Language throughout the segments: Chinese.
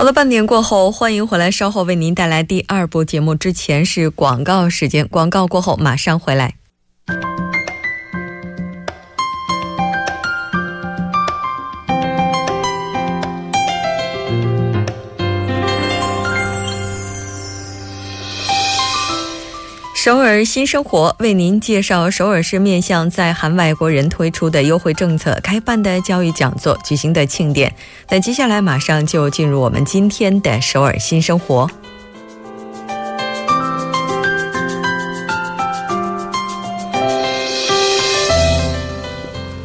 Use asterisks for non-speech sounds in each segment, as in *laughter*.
好了，半点过后，欢迎回来。稍后为您带来第二部节目，之前是广告时间，广告过后马上回来。首尔新生活为您介绍首尔市面向在韩外国人推出的优惠政策、开办的教育讲座、举行的庆典。那接下来马上就进入我们今天的首尔新生活。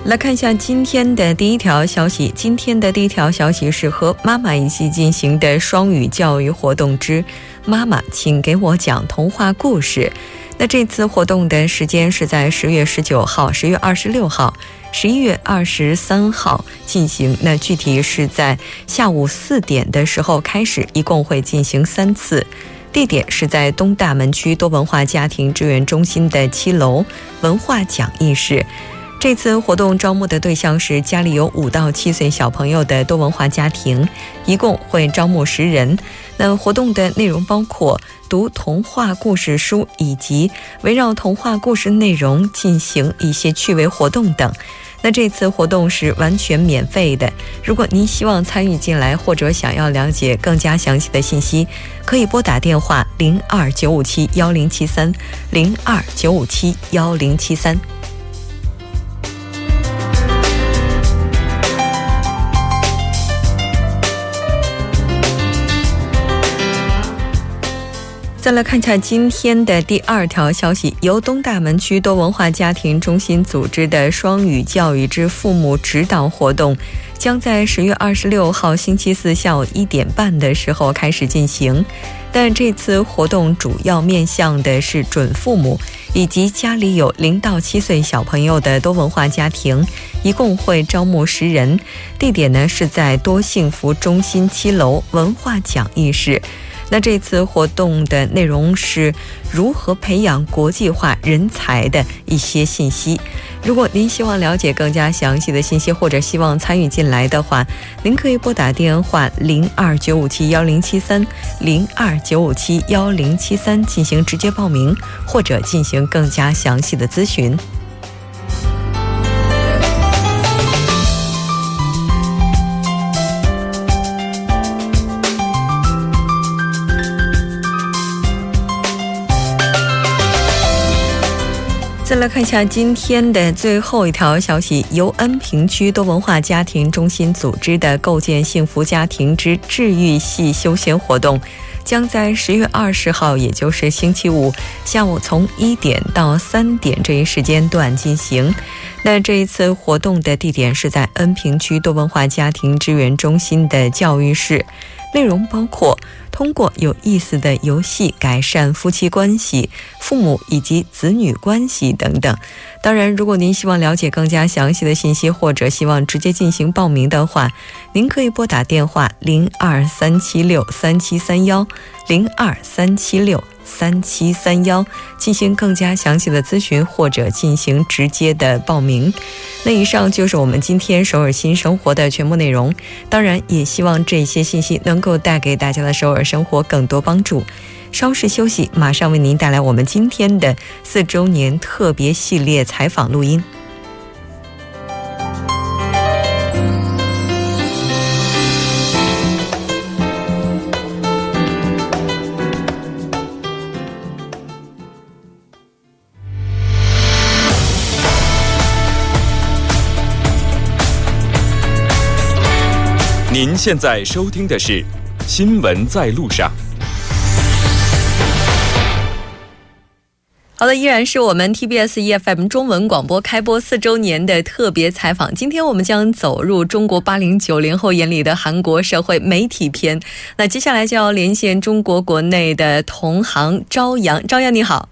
来看一下今天的第一条消息。今天的第一条消息是和妈妈一起进行的双语教育活动之。妈妈，请给我讲童话故事。那这次活动的时间是在十月十九号、十月二十六号、十一月二十三号进行。那具体是在下午四点的时候开始，一共会进行三次。地点是在东大门区多文化家庭支援中心的七楼文化讲义室。这次活动招募的对象是家里有五到七岁小朋友的多文化家庭，一共会招募十人。那活动的内容包括读童话故事书，以及围绕童话故事内容进行一些趣味活动等。那这次活动是完全免费的。如果您希望参与进来，或者想要了解更加详细的信息，可以拨打电话零二九五七幺零七三零二九五七幺零七三。再来看一下今天的第二条消息，由东大门区多文化家庭中心组织的双语教育之父母指导活动，将在十月二十六号星期四下午一点半的时候开始进行。但这次活动主要面向的是准父母以及家里有零到七岁小朋友的多文化家庭，一共会招募十人。地点呢是在多幸福中心七楼文化讲义室。那这次活动的内容是如何培养国际化人才的一些信息。如果您希望了解更加详细的信息，或者希望参与进来的话，您可以拨打电话零二九五七幺零七三零二九五七幺零七三进行直接报名，或者进行更加详细的咨询。再来看一下今天的最后一条消息，由恩平区多文化家庭中心组织的“构建幸福家庭之治愈系休闲活动”，将在十月二十号，也就是星期五下午从一点到三点这一时间段进行。那这一次活动的地点是在恩平区多文化家庭支援中心的教育室，内容包括。通过有意思的游戏改善夫妻关系、父母以及子女关系等等。当然，如果您希望了解更加详细的信息，或者希望直接进行报名的话，您可以拨打电话零二三七六三七三幺零二三七六。三七三幺进行更加详细的咨询或者进行直接的报名。那以上就是我们今天首尔新生活的全部内容。当然，也希望这些信息能够带给大家的首尔生活更多帮助。稍事休息，马上为您带来我们今天的四周年特别系列采访录音。您现在收听的是《新闻在路上》。好的，依然是我们 TBS EFM 中文广播开播四周年的特别采访。今天我们将走入中国八零九零后眼里的韩国社会媒体篇。那接下来就要连线中国国内的同行朝阳。朝阳你好，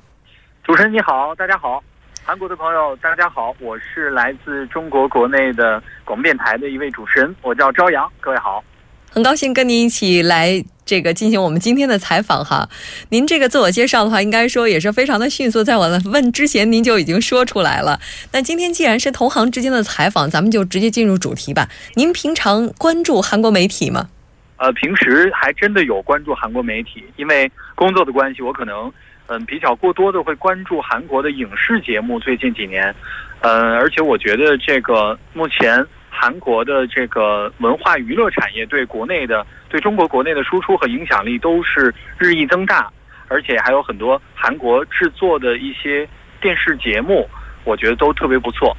主持人你好，大家好，韩国的朋友大家好，我是来自中国国内的广播电台的一位主持人，我叫朝阳，各位好，很高兴跟您一起来。这个进行我们今天的采访哈，您这个自我介绍的话，应该说也是非常的迅速，在我问之前您就已经说出来了。那今天既然是同行之间的采访，咱们就直接进入主题吧。您平常关注韩国媒体吗？呃，平时还真的有关注韩国媒体，因为工作的关系，我可能嗯比较过多的会关注韩国的影视节目。最近几年，嗯，而且我觉得这个目前。韩国的这个文化娱乐产业对国内的、对中国国内的输出和影响力都是日益增大，而且还有很多韩国制作的一些电视节目，我觉得都特别不错。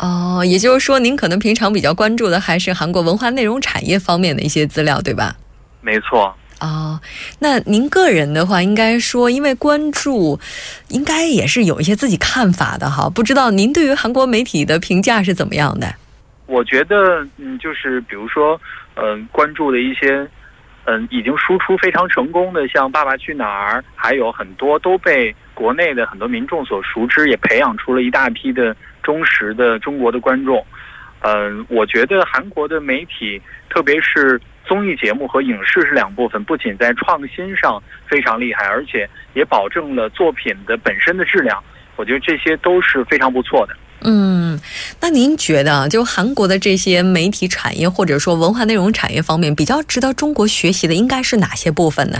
哦，也就是说，您可能平常比较关注的还是韩国文化内容产业方面的一些资料，对吧？没错。哦，那您个人的话，应该说，因为关注，应该也是有一些自己看法的哈。不知道您对于韩国媒体的评价是怎么样的？我觉得，嗯，就是比如说，嗯，关注的一些，嗯，已经输出非常成功的，像《爸爸去哪儿》，还有很多都被国内的很多民众所熟知，也培养出了一大批的忠实的中国的观众。嗯，我觉得韩国的媒体，特别是综艺节目和影视是两部分，不仅在创新上非常厉害，而且也保证了作品的本身的质量。我觉得这些都是非常不错的。嗯，那您觉得，就韩国的这些媒体产业或者说文化内容产业方面，比较值得中国学习的，应该是哪些部分呢？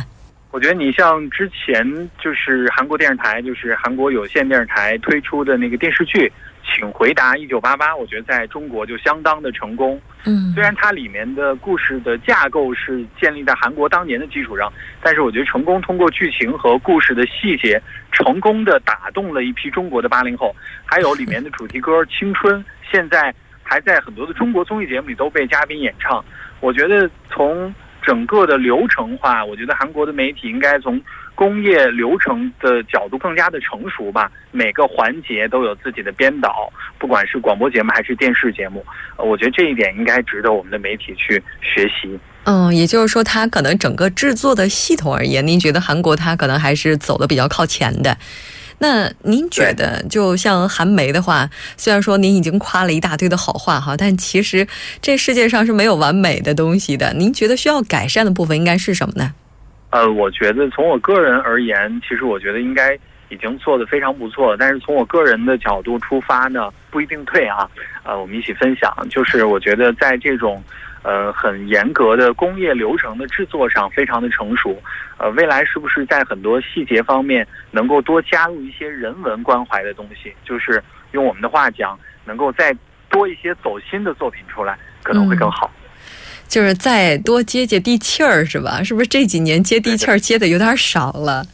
我觉得你像之前就是韩国电视台，就是韩国有线电视台推出的那个电视剧。请回答一九八八，我觉得在中国就相当的成功。嗯，虽然它里面的故事的架构是建立在韩国当年的基础上，但是我觉得成功通过剧情和故事的细节，成功的打动了一批中国的八零后。还有里面的主题歌《青春》，现在还在很多的中国综艺节目里都被嘉宾演唱。我觉得从整个的流程化，我觉得韩国的媒体应该从。工业流程的角度更加的成熟吧，每个环节都有自己的编导，不管是广播节目还是电视节目，我觉得这一点应该值得我们的媒体去学习。嗯，也就是说，它可能整个制作的系统而言，您觉得韩国它可能还是走的比较靠前的。那您觉得，就像韩梅的话，虽然说您已经夸了一大堆的好话哈，但其实这世界上是没有完美的东西的。您觉得需要改善的部分应该是什么呢？呃，我觉得从我个人而言，其实我觉得应该已经做得非常不错。但是从我个人的角度出发呢，不一定对啊。呃，我们一起分享，就是我觉得在这种呃很严格的工业流程的制作上非常的成熟。呃，未来是不是在很多细节方面能够多加入一些人文关怀的东西？就是用我们的话讲，能够再多一些走心的作品出来，可能会更好。就是再多接接地气儿，是吧？是不是这几年接地气儿接的有点少了？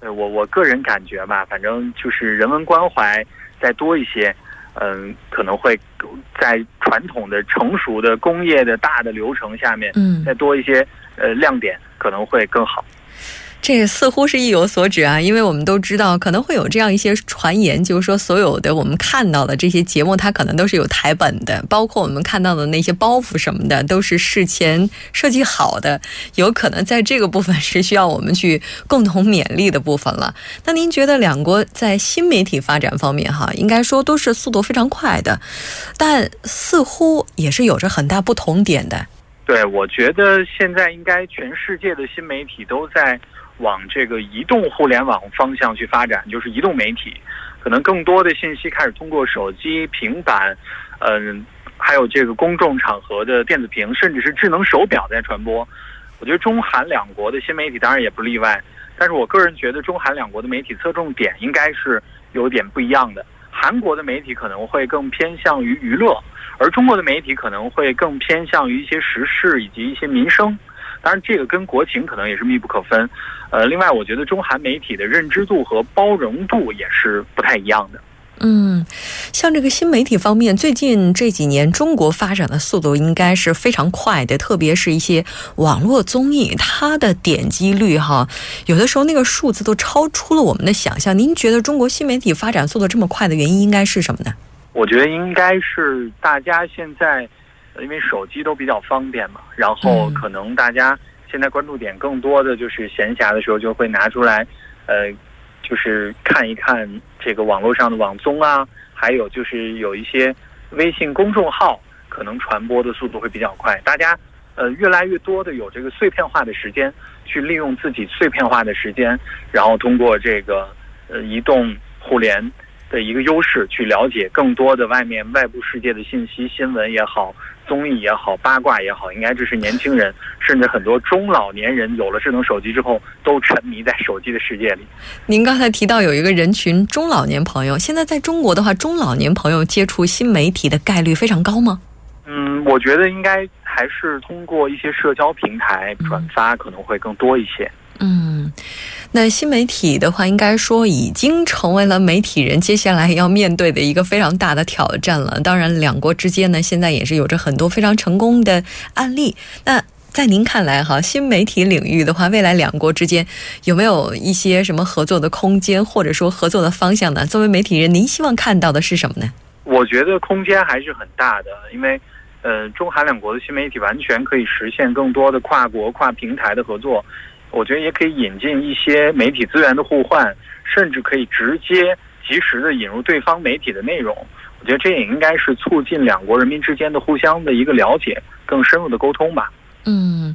对我我个人感觉吧，反正就是人文关怀再多一些，嗯，可能会在传统的成熟的工业的大的流程下面，嗯，再多一些呃亮点，可能会更好。这似乎是意有所指啊，因为我们都知道可能会有这样一些传言，就是说所有的我们看到的这些节目，它可能都是有台本的，包括我们看到的那些包袱什么的，都是事前设计好的。有可能在这个部分是需要我们去共同勉励的部分了。那您觉得两国在新媒体发展方面，哈，应该说都是速度非常快的，但似乎也是有着很大不同点的。对，我觉得现在应该全世界的新媒体都在。往这个移动互联网方向去发展，就是移动媒体，可能更多的信息开始通过手机、平板，嗯，还有这个公众场合的电子屏，甚至是智能手表在传播。我觉得中韩两国的新媒体当然也不例外，但是我个人觉得中韩两国的媒体侧重点应该是有点不一样的。韩国的媒体可能会更偏向于娱乐，而中国的媒体可能会更偏向于一些时事以及一些民生。当然，这个跟国情可能也是密不可分。呃，另外，我觉得中韩媒体的认知度和包容度也是不太一样的。嗯，像这个新媒体方面，最近这几年中国发展的速度应该是非常快的，特别是一些网络综艺，它的点击率哈，有的时候那个数字都超出了我们的想象。您觉得中国新媒体发展速度这么快的原因应该是什么呢？我觉得应该是大家现在因为手机都比较方便嘛，然后可能大家现在关注点更多的就是闲暇的时候就会拿出来，呃。就是看一看这个网络上的网综啊，还有就是有一些微信公众号，可能传播的速度会比较快。大家呃越来越多的有这个碎片化的时间，去利用自己碎片化的时间，然后通过这个呃移动互联。的一个优势，去了解更多的外面外部世界的信息、新闻也好、综艺也好、八卦也好，应该这是年轻人，甚至很多中老年人有了智能手机之后，都沉迷在手机的世界里。您刚才提到有一个人群中老年朋友，现在在中国的话，中老年朋友接触新媒体的概率非常高吗？嗯，我觉得应该还是通过一些社交平台转发可能会更多一些。嗯。嗯那新媒体的话，应该说已经成为了媒体人接下来要面对的一个非常大的挑战了。当然，两国之间呢，现在也是有着很多非常成功的案例。那在您看来，哈，新媒体领域的话，未来两国之间有没有一些什么合作的空间，或者说合作的方向呢？作为媒体人，您希望看到的是什么呢？我觉得空间还是很大的，因为，呃，中韩两国的新媒体完全可以实现更多的跨国、跨平台的合作。我觉得也可以引进一些媒体资源的互换，甚至可以直接及时的引入对方媒体的内容。我觉得这也应该是促进两国人民之间的互相的一个了解，更深入的沟通吧。嗯，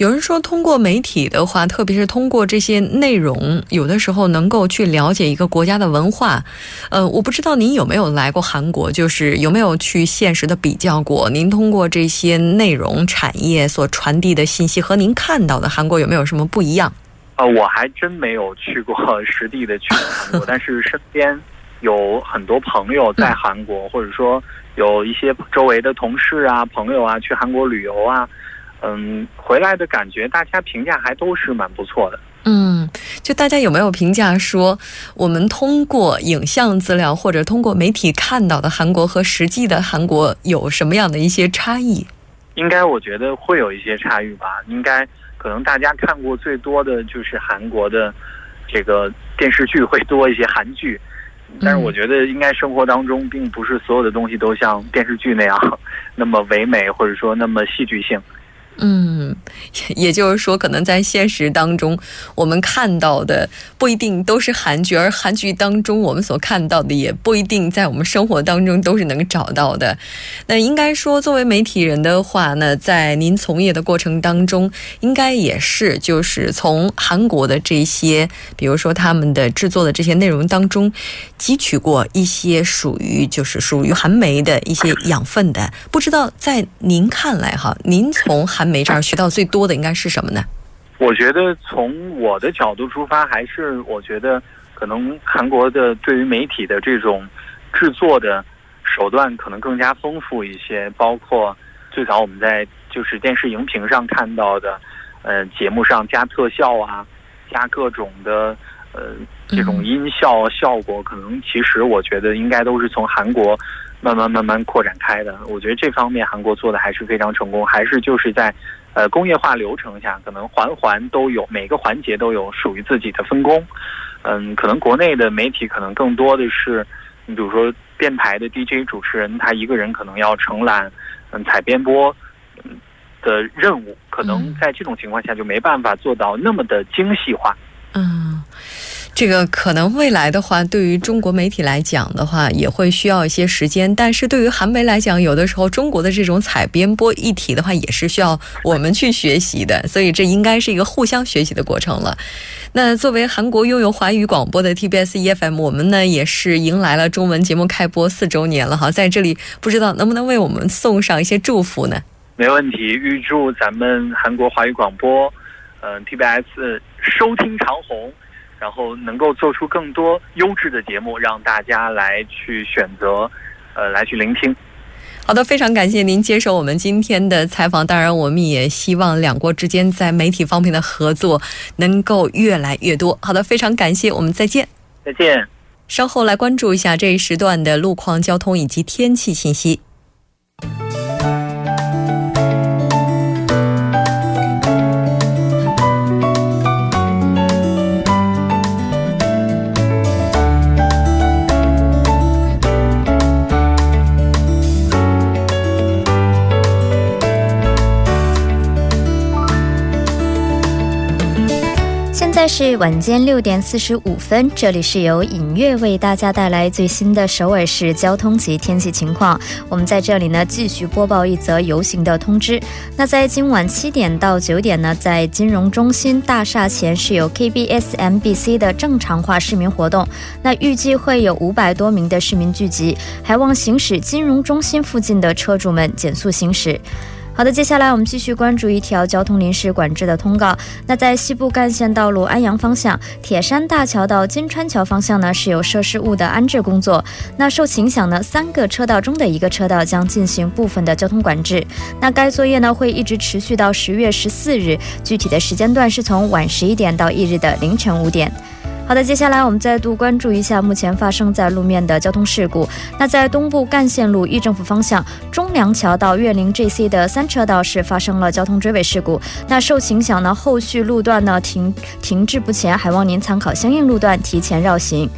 有人说通过媒体的话，特别是通过这些内容，有的时候能够去了解一个国家的文化。呃，我不知道您有没有来过韩国，就是有没有去现实的比较过？您通过这些内容产业所传递的信息和您看到的韩国有没有什么不一样？啊，我还真没有去过 *laughs* 实地的去韩国，但是身边有很多朋友在韩国，或者说有一些周围的同事啊、朋友啊去韩国旅游啊。嗯，回来的感觉，大家评价还都是蛮不错的。嗯，就大家有没有评价说，我们通过影像资料或者通过媒体看到的韩国和实际的韩国有什么样的一些差异？应该我觉得会有一些差异吧。应该可能大家看过最多的就是韩国的这个电视剧会多一些韩剧，但是我觉得应该生活当中并不是所有的东西都像电视剧那样 *laughs* 那么唯美，或者说那么戏剧性。嗯，也就是说，可能在现实当中，我们看到的不一定都是韩剧，而韩剧当中我们所看到的也不一定在我们生活当中都是能找到的。那应该说，作为媒体人的话呢，在您从业的过程当中，应该也是就是从韩国的这些，比如说他们的制作的这些内容当中，汲取过一些属于就是属于韩媒的一些养分的。不知道在您看来哈，您从韩媒这儿学到最多的应该是什么呢？我觉得从我的角度出发，还是我觉得可能韩国的对于媒体的这种制作的手段可能更加丰富一些，包括最早我们在就是电视荧屏上看到的，呃，节目上加特效啊，加各种的呃这种音效效果，可能其实我觉得应该都是从韩国。慢慢慢慢扩展开的，我觉得这方面韩国做的还是非常成功，还是就是在，呃，工业化流程下，可能环环都有每个环节都有属于自己的分工。嗯，可能国内的媒体可能更多的是，你比如说电台的 DJ 主持人，他一个人可能要承揽嗯采编播的任务，可能在这种情况下就没办法做到那么的精细化。嗯。这个可能未来的话，对于中国媒体来讲的话，也会需要一些时间。但是对于韩媒来讲，有的时候中国的这种采编播一体的话，也是需要我们去学习的。所以这应该是一个互相学习的过程了。那作为韩国拥有华语广播的 TBS EFM，我们呢也是迎来了中文节目开播四周年了哈。在这里，不知道能不能为我们送上一些祝福呢？没问题，预祝咱们韩国华语广播，嗯，TBS 收听长虹。然后能够做出更多优质的节目，让大家来去选择，呃，来去聆听。好的，非常感谢您接受我们今天的采访。当然，我们也希望两国之间在媒体方面的合作能够越来越多。好的，非常感谢，我们再见。再见。稍后来关注一下这一时段的路况、交通以及天气信息。是晚间六点四十五分，这里是由影月为大家带来最新的首尔市交通及天气情况。我们在这里呢继续播报一则游行的通知。那在今晚七点到九点呢，在金融中心大厦前是有 KBS MBC 的正常化市民活动。那预计会有五百多名的市民聚集，还望行驶金融中心附近的车主们减速行驶。好的，接下来我们继续关注一条交通临时管制的通告。那在西部干线道路安阳方向，铁山大桥到金川桥方向呢是有设施物的安置工作。那受影响呢，三个车道中的一个车道将进行部分的交通管制。那该作业呢会一直持续到十月十四日，具体的时间段是从晚十一点到翌日的凌晨五点。好的，接下来我们再度关注一下目前发生在路面的交通事故。那在东部干线路易政府方向，中梁桥到岳林 GC 的三车道是发生了交通追尾事故。那受影响呢，后续路段呢停停滞不前，还望您参考相应路段提前绕行。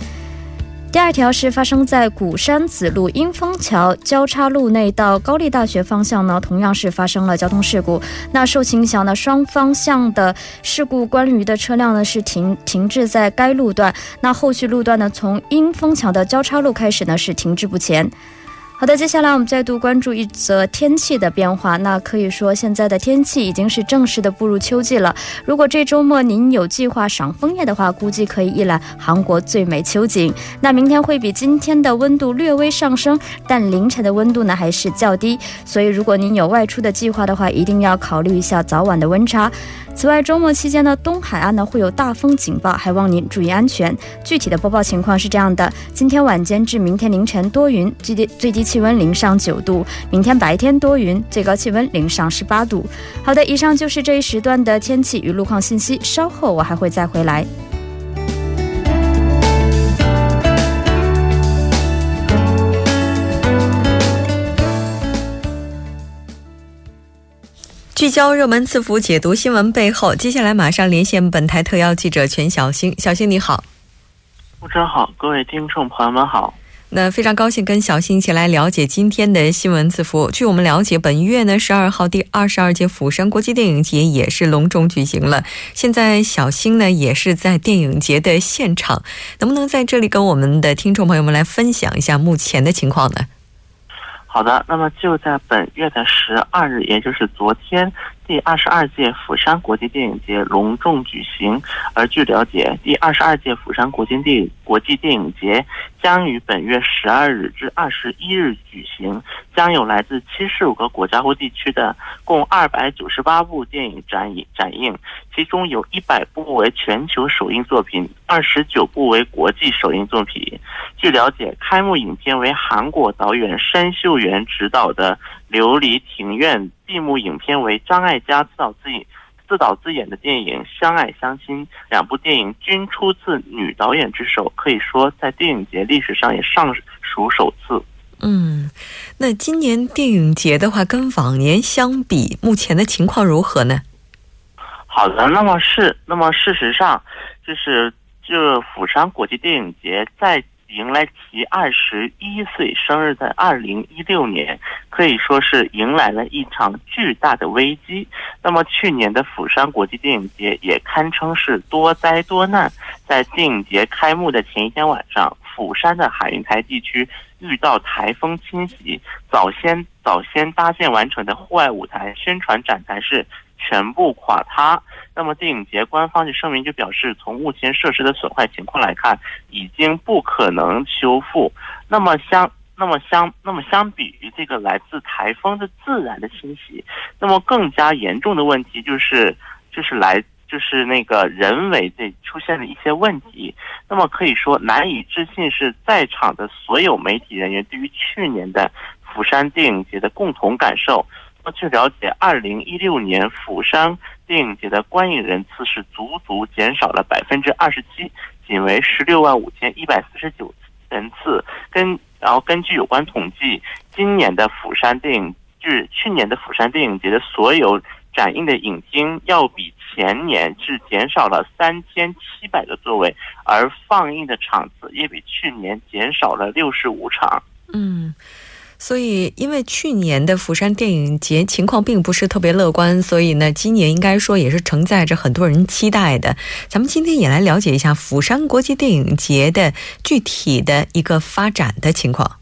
第二条是发生在古山子路英丰桥交叉路内到高丽大学方向呢，同样是发生了交通事故。那受其影响呢，双方向的事故关于的车辆呢是停停滞在该路段。那后续路段呢，从英丰桥的交叉路开始呢是停滞不前。好的，接下来我们再度关注一则天气的变化。那可以说，现在的天气已经是正式的步入秋季了。如果这周末您有计划赏枫叶的话，估计可以一览韩国最美秋景。那明天会比今天的温度略微上升，但凌晨的温度呢还是较低。所以，如果您有外出的计划的话，一定要考虑一下早晚的温差。此外，周末期间呢，东海岸呢会有大风警报，还望您注意安全。具体的播报情况是这样的：今天晚间至明天凌晨多云，最低最低气温零上九度；明天白天多云，最高气温零上十八度。好的，以上就是这一时段的天气与路况信息，稍后我还会再回来。聚焦热门字符，解读新闻背后。接下来马上连线本台特邀记者全小星。小星你好，主持人好，各位听众朋友们好。那非常高兴跟小星一起来了解今天的新闻字符。据我们了解，本月呢十二号第二十二届釜山国际电影节也是隆重举行了。现在小星呢也是在电影节的现场，能不能在这里跟我们的听众朋友们来分享一下目前的情况呢？好的，那么就在本月的十二日，也就是昨天。第二十二届釜山国际电影节隆重举行，而据了解，第二十二届釜山国际电国际电影节将于本月十二日至二十一日举行，将有来自七十五个国家或地区的共二百九十八部电影展映展映，其中有一百部为全球首映作品，二十九部为国际首映作品。据了解，开幕影片为韩国导演山秀元执导的。《琉璃庭院》闭幕影片为张艾嘉自导自演、自导自演的电影《相爱相亲》，两部电影均出自女导演之手，可以说在电影节历史上也尚属首次。嗯，那今年电影节的话，跟往年相比，目前的情况如何呢？好的，那么是，那么事实上，就是这釜山国际电影节在。迎来其二十一岁生日的二零一六年，可以说是迎来了一场巨大的危机。那么去年的釜山国际电影节也堪称是多灾多难。在电影节开幕的前一天晚上，釜山的海云台地区遇到台风侵袭，早先早先搭建完成的户外舞台、宣传展台是全部垮塌。那么电影节官方就声明就表示，从目前设施的损坏情况来看，已经不可能修复。那么相那么相那么相比于这个来自台风的自然的侵袭，那么更加严重的问题就是就是来就是那个人为这出现了一些问题。那么可以说难以置信是在场的所有媒体人员对于去年的釜山电影节的共同感受。据了解，二零一六年釜山电影节的观影人次是足足减少了百分之二十七，仅为十六万五千一百四十九人次。根然后根据有关统计，今年的釜山电影就是去年的釜山电影节的所有展映的影厅，要比前年是减少了三千七百个座位，而放映的场次也比去年减少了六十五场。嗯。所以，因为去年的釜山电影节情况并不是特别乐观，所以呢，今年应该说也是承载着很多人期待的。咱们今天也来了解一下釜山国际电影节的具体的一个发展的情况。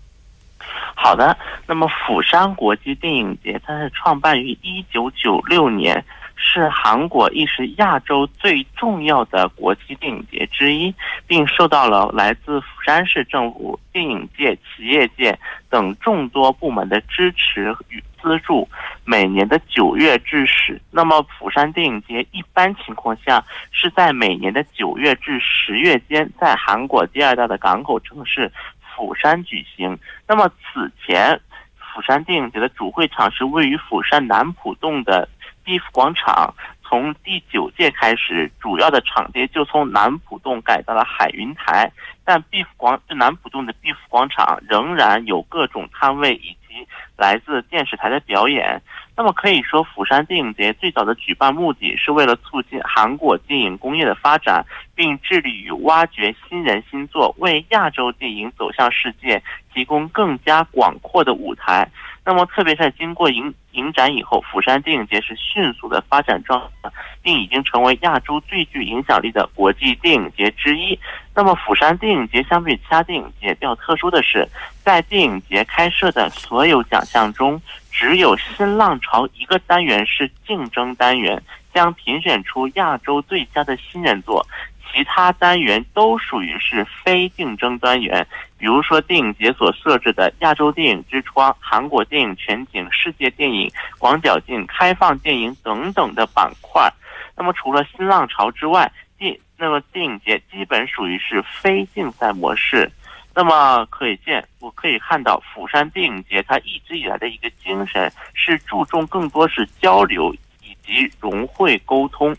好的，那么釜山国际电影节它是创办于一九九六年。是韩国亦是亚洲最重要的国际电影节之一，并受到了来自釜山市政府、电影界、企业界等众多部门的支持与资助。每年的九月至十，那么釜山电影节一般情况下是在每年的九月至十月间，在韩国第二大的港口城市釜山举行。那么此前，釜山电影节的主会场是位于釜山南浦洞的。毕福广场从第九届开始，主要的场地就从南浦洞改到了海云台，但毕福广南浦洞的毕福广场仍然有各种摊位以及来自电视台的表演。那么可以说，釜山电影节最早的举办目的是为了促进韩国电影工业的发展，并致力于挖掘新人新作，为亚洲电影走向世界提供更加广阔的舞台。那么，特别是经过影影展以后，釜山电影节是迅速的发展壮大，并已经成为亚洲最具影响力的国际电影节之一。那么，釜山电影节相比其他电影节比较特殊的是，在电影节开设的所有奖项中，只有新浪潮一个单元是竞争单元，将评选出亚洲最佳的新人作。其他单元都属于是非竞争单元，比如说电影节所设置的亚洲电影之窗、韩国电影全景、世界电影、广角镜、开放电影等等的板块。那么除了新浪潮之外，电那么电影节基本属于是非竞赛模式。那么可以见，我可以看到釜山电影节它一直以来的一个精神是注重更多是交流以及融会沟通。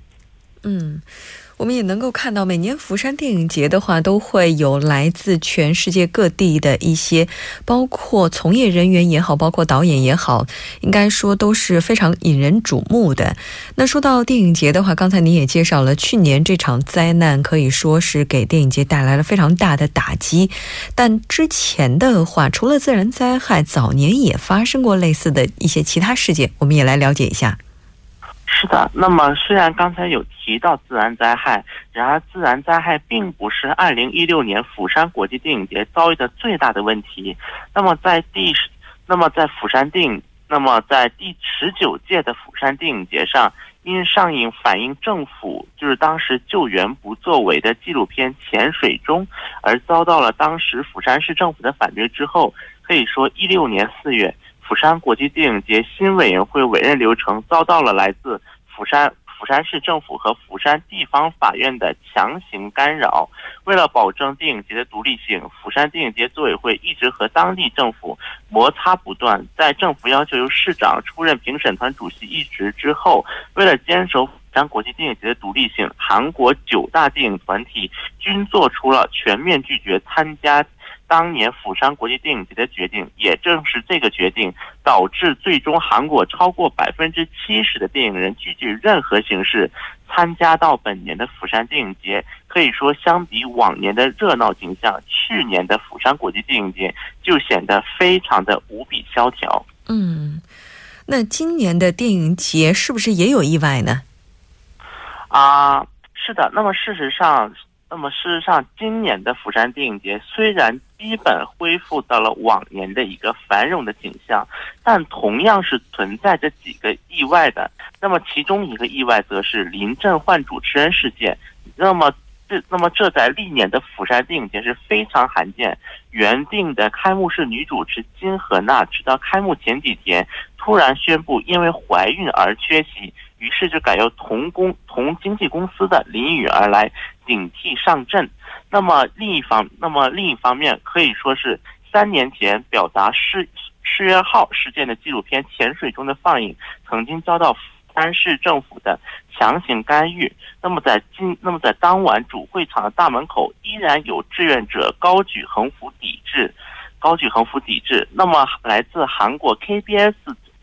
嗯。我们也能够看到，每年釜山电影节的话，都会有来自全世界各地的一些，包括从业人员也好，包括导演也好，应该说都是非常引人瞩目的。那说到电影节的话，刚才您也介绍了，去年这场灾难可以说是给电影节带来了非常大的打击。但之前的话，除了自然灾害，早年也发生过类似的一些其他事件，我们也来了解一下。是的，那么虽然刚才有提到自然灾害，然而自然灾害并不是二零一六年釜山国际电影节遭遇的最大的问题。那么在第，那么在釜山电影，那么在第十九届的釜山电影节上，因上映反映政府就是当时救援不作为的纪录片《潜水中》，而遭到了当时釜山市政府的反对之后，可以说一六年四月。釜山国际电影节新委员会委任流程遭到了来自釜山釜山市政府和釜山地方法院的强行干扰。为了保证电影节的独立性，釜山电影节组委会一直和当地政府摩擦不断。在政府要求由市长出任评审团主席一职之后，为了坚守釜山国际电影节的独立性，韩国九大电影团体均做出了全面拒绝参加。当年釜山国际电影节的决定，也正是这个决定导致最终韩国超过百分之七十的电影人拒绝任何形式参加到本年的釜山电影节。可以说，相比往年的热闹景象，去年的釜山国际电影节就显得非常的无比萧条。嗯，那今年的电影节是不是也有意外呢？啊，是的。那么事实上。那么，事实上，今年的釜山电影节虽然基本恢复到了往年的一个繁荣的景象，但同样是存在着几个意外的。那么，其中一个意外则是临阵换主持人事件。那么，这那么这在历年的釜山电影节是非常罕见。原定的开幕式女主持金荷娜，直到开幕前几天突然宣布因为怀孕而缺席。于是就改由同公同经纪公司的林雨儿来顶替上阵。那么另一方，那么另一方面可以说是三年前表达世世约号事件的纪录片《潜水中的放映》曾经遭到山市政府的强行干预。那么在今，那么在当晚主会场的大门口，依然有志愿者高举横幅抵制，高举横幅抵制。那么来自韩国 KBS。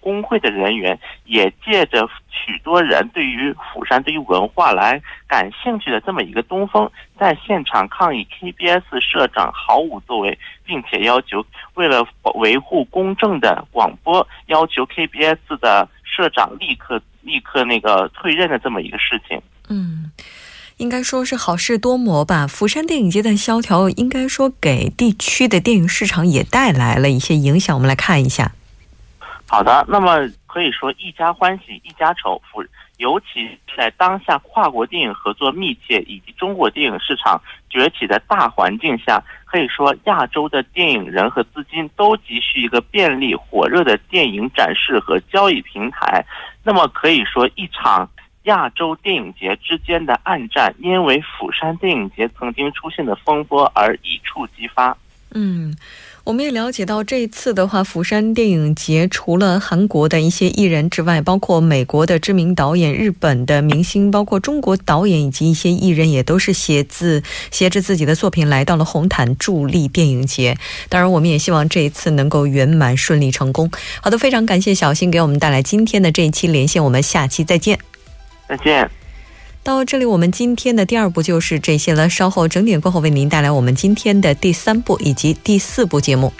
工会的人员也借着许多人对于釜山、对于文化来感兴趣的这么一个东风，在现场抗议 KBS 社长毫无作为，并且要求为了维护公正的广播，要求 KBS 的社长立刻立刻那个退任的这么一个事情。嗯，应该说是好事多磨吧。釜山电影节的萧条，应该说给地区的电影市场也带来了一些影响。我们来看一下。好的，那么可以说一家欢喜一家愁，尤其在当下跨国电影合作密切以及中国电影市场崛起的大环境下，可以说亚洲的电影人和资金都急需一个便利火热的电影展示和交易平台。那么可以说，一场亚洲电影节之间的暗战，因为釜山电影节曾经出现的风波而一触即发。嗯。我们也了解到，这一次的话，釜山电影节除了韩国的一些艺人之外，包括美国的知名导演、日本的明星，包括中国导演以及一些艺人，也都是携自携着自己的作品来到了红毯助力电影节。当然，我们也希望这一次能够圆满顺利成功。好的，非常感谢小新给我们带来今天的这一期连线，我们下期再见。再见。到这里，我们今天的第二部就是这些了。稍后整点过后，为您带来我们今天的第三部以及第四部节目。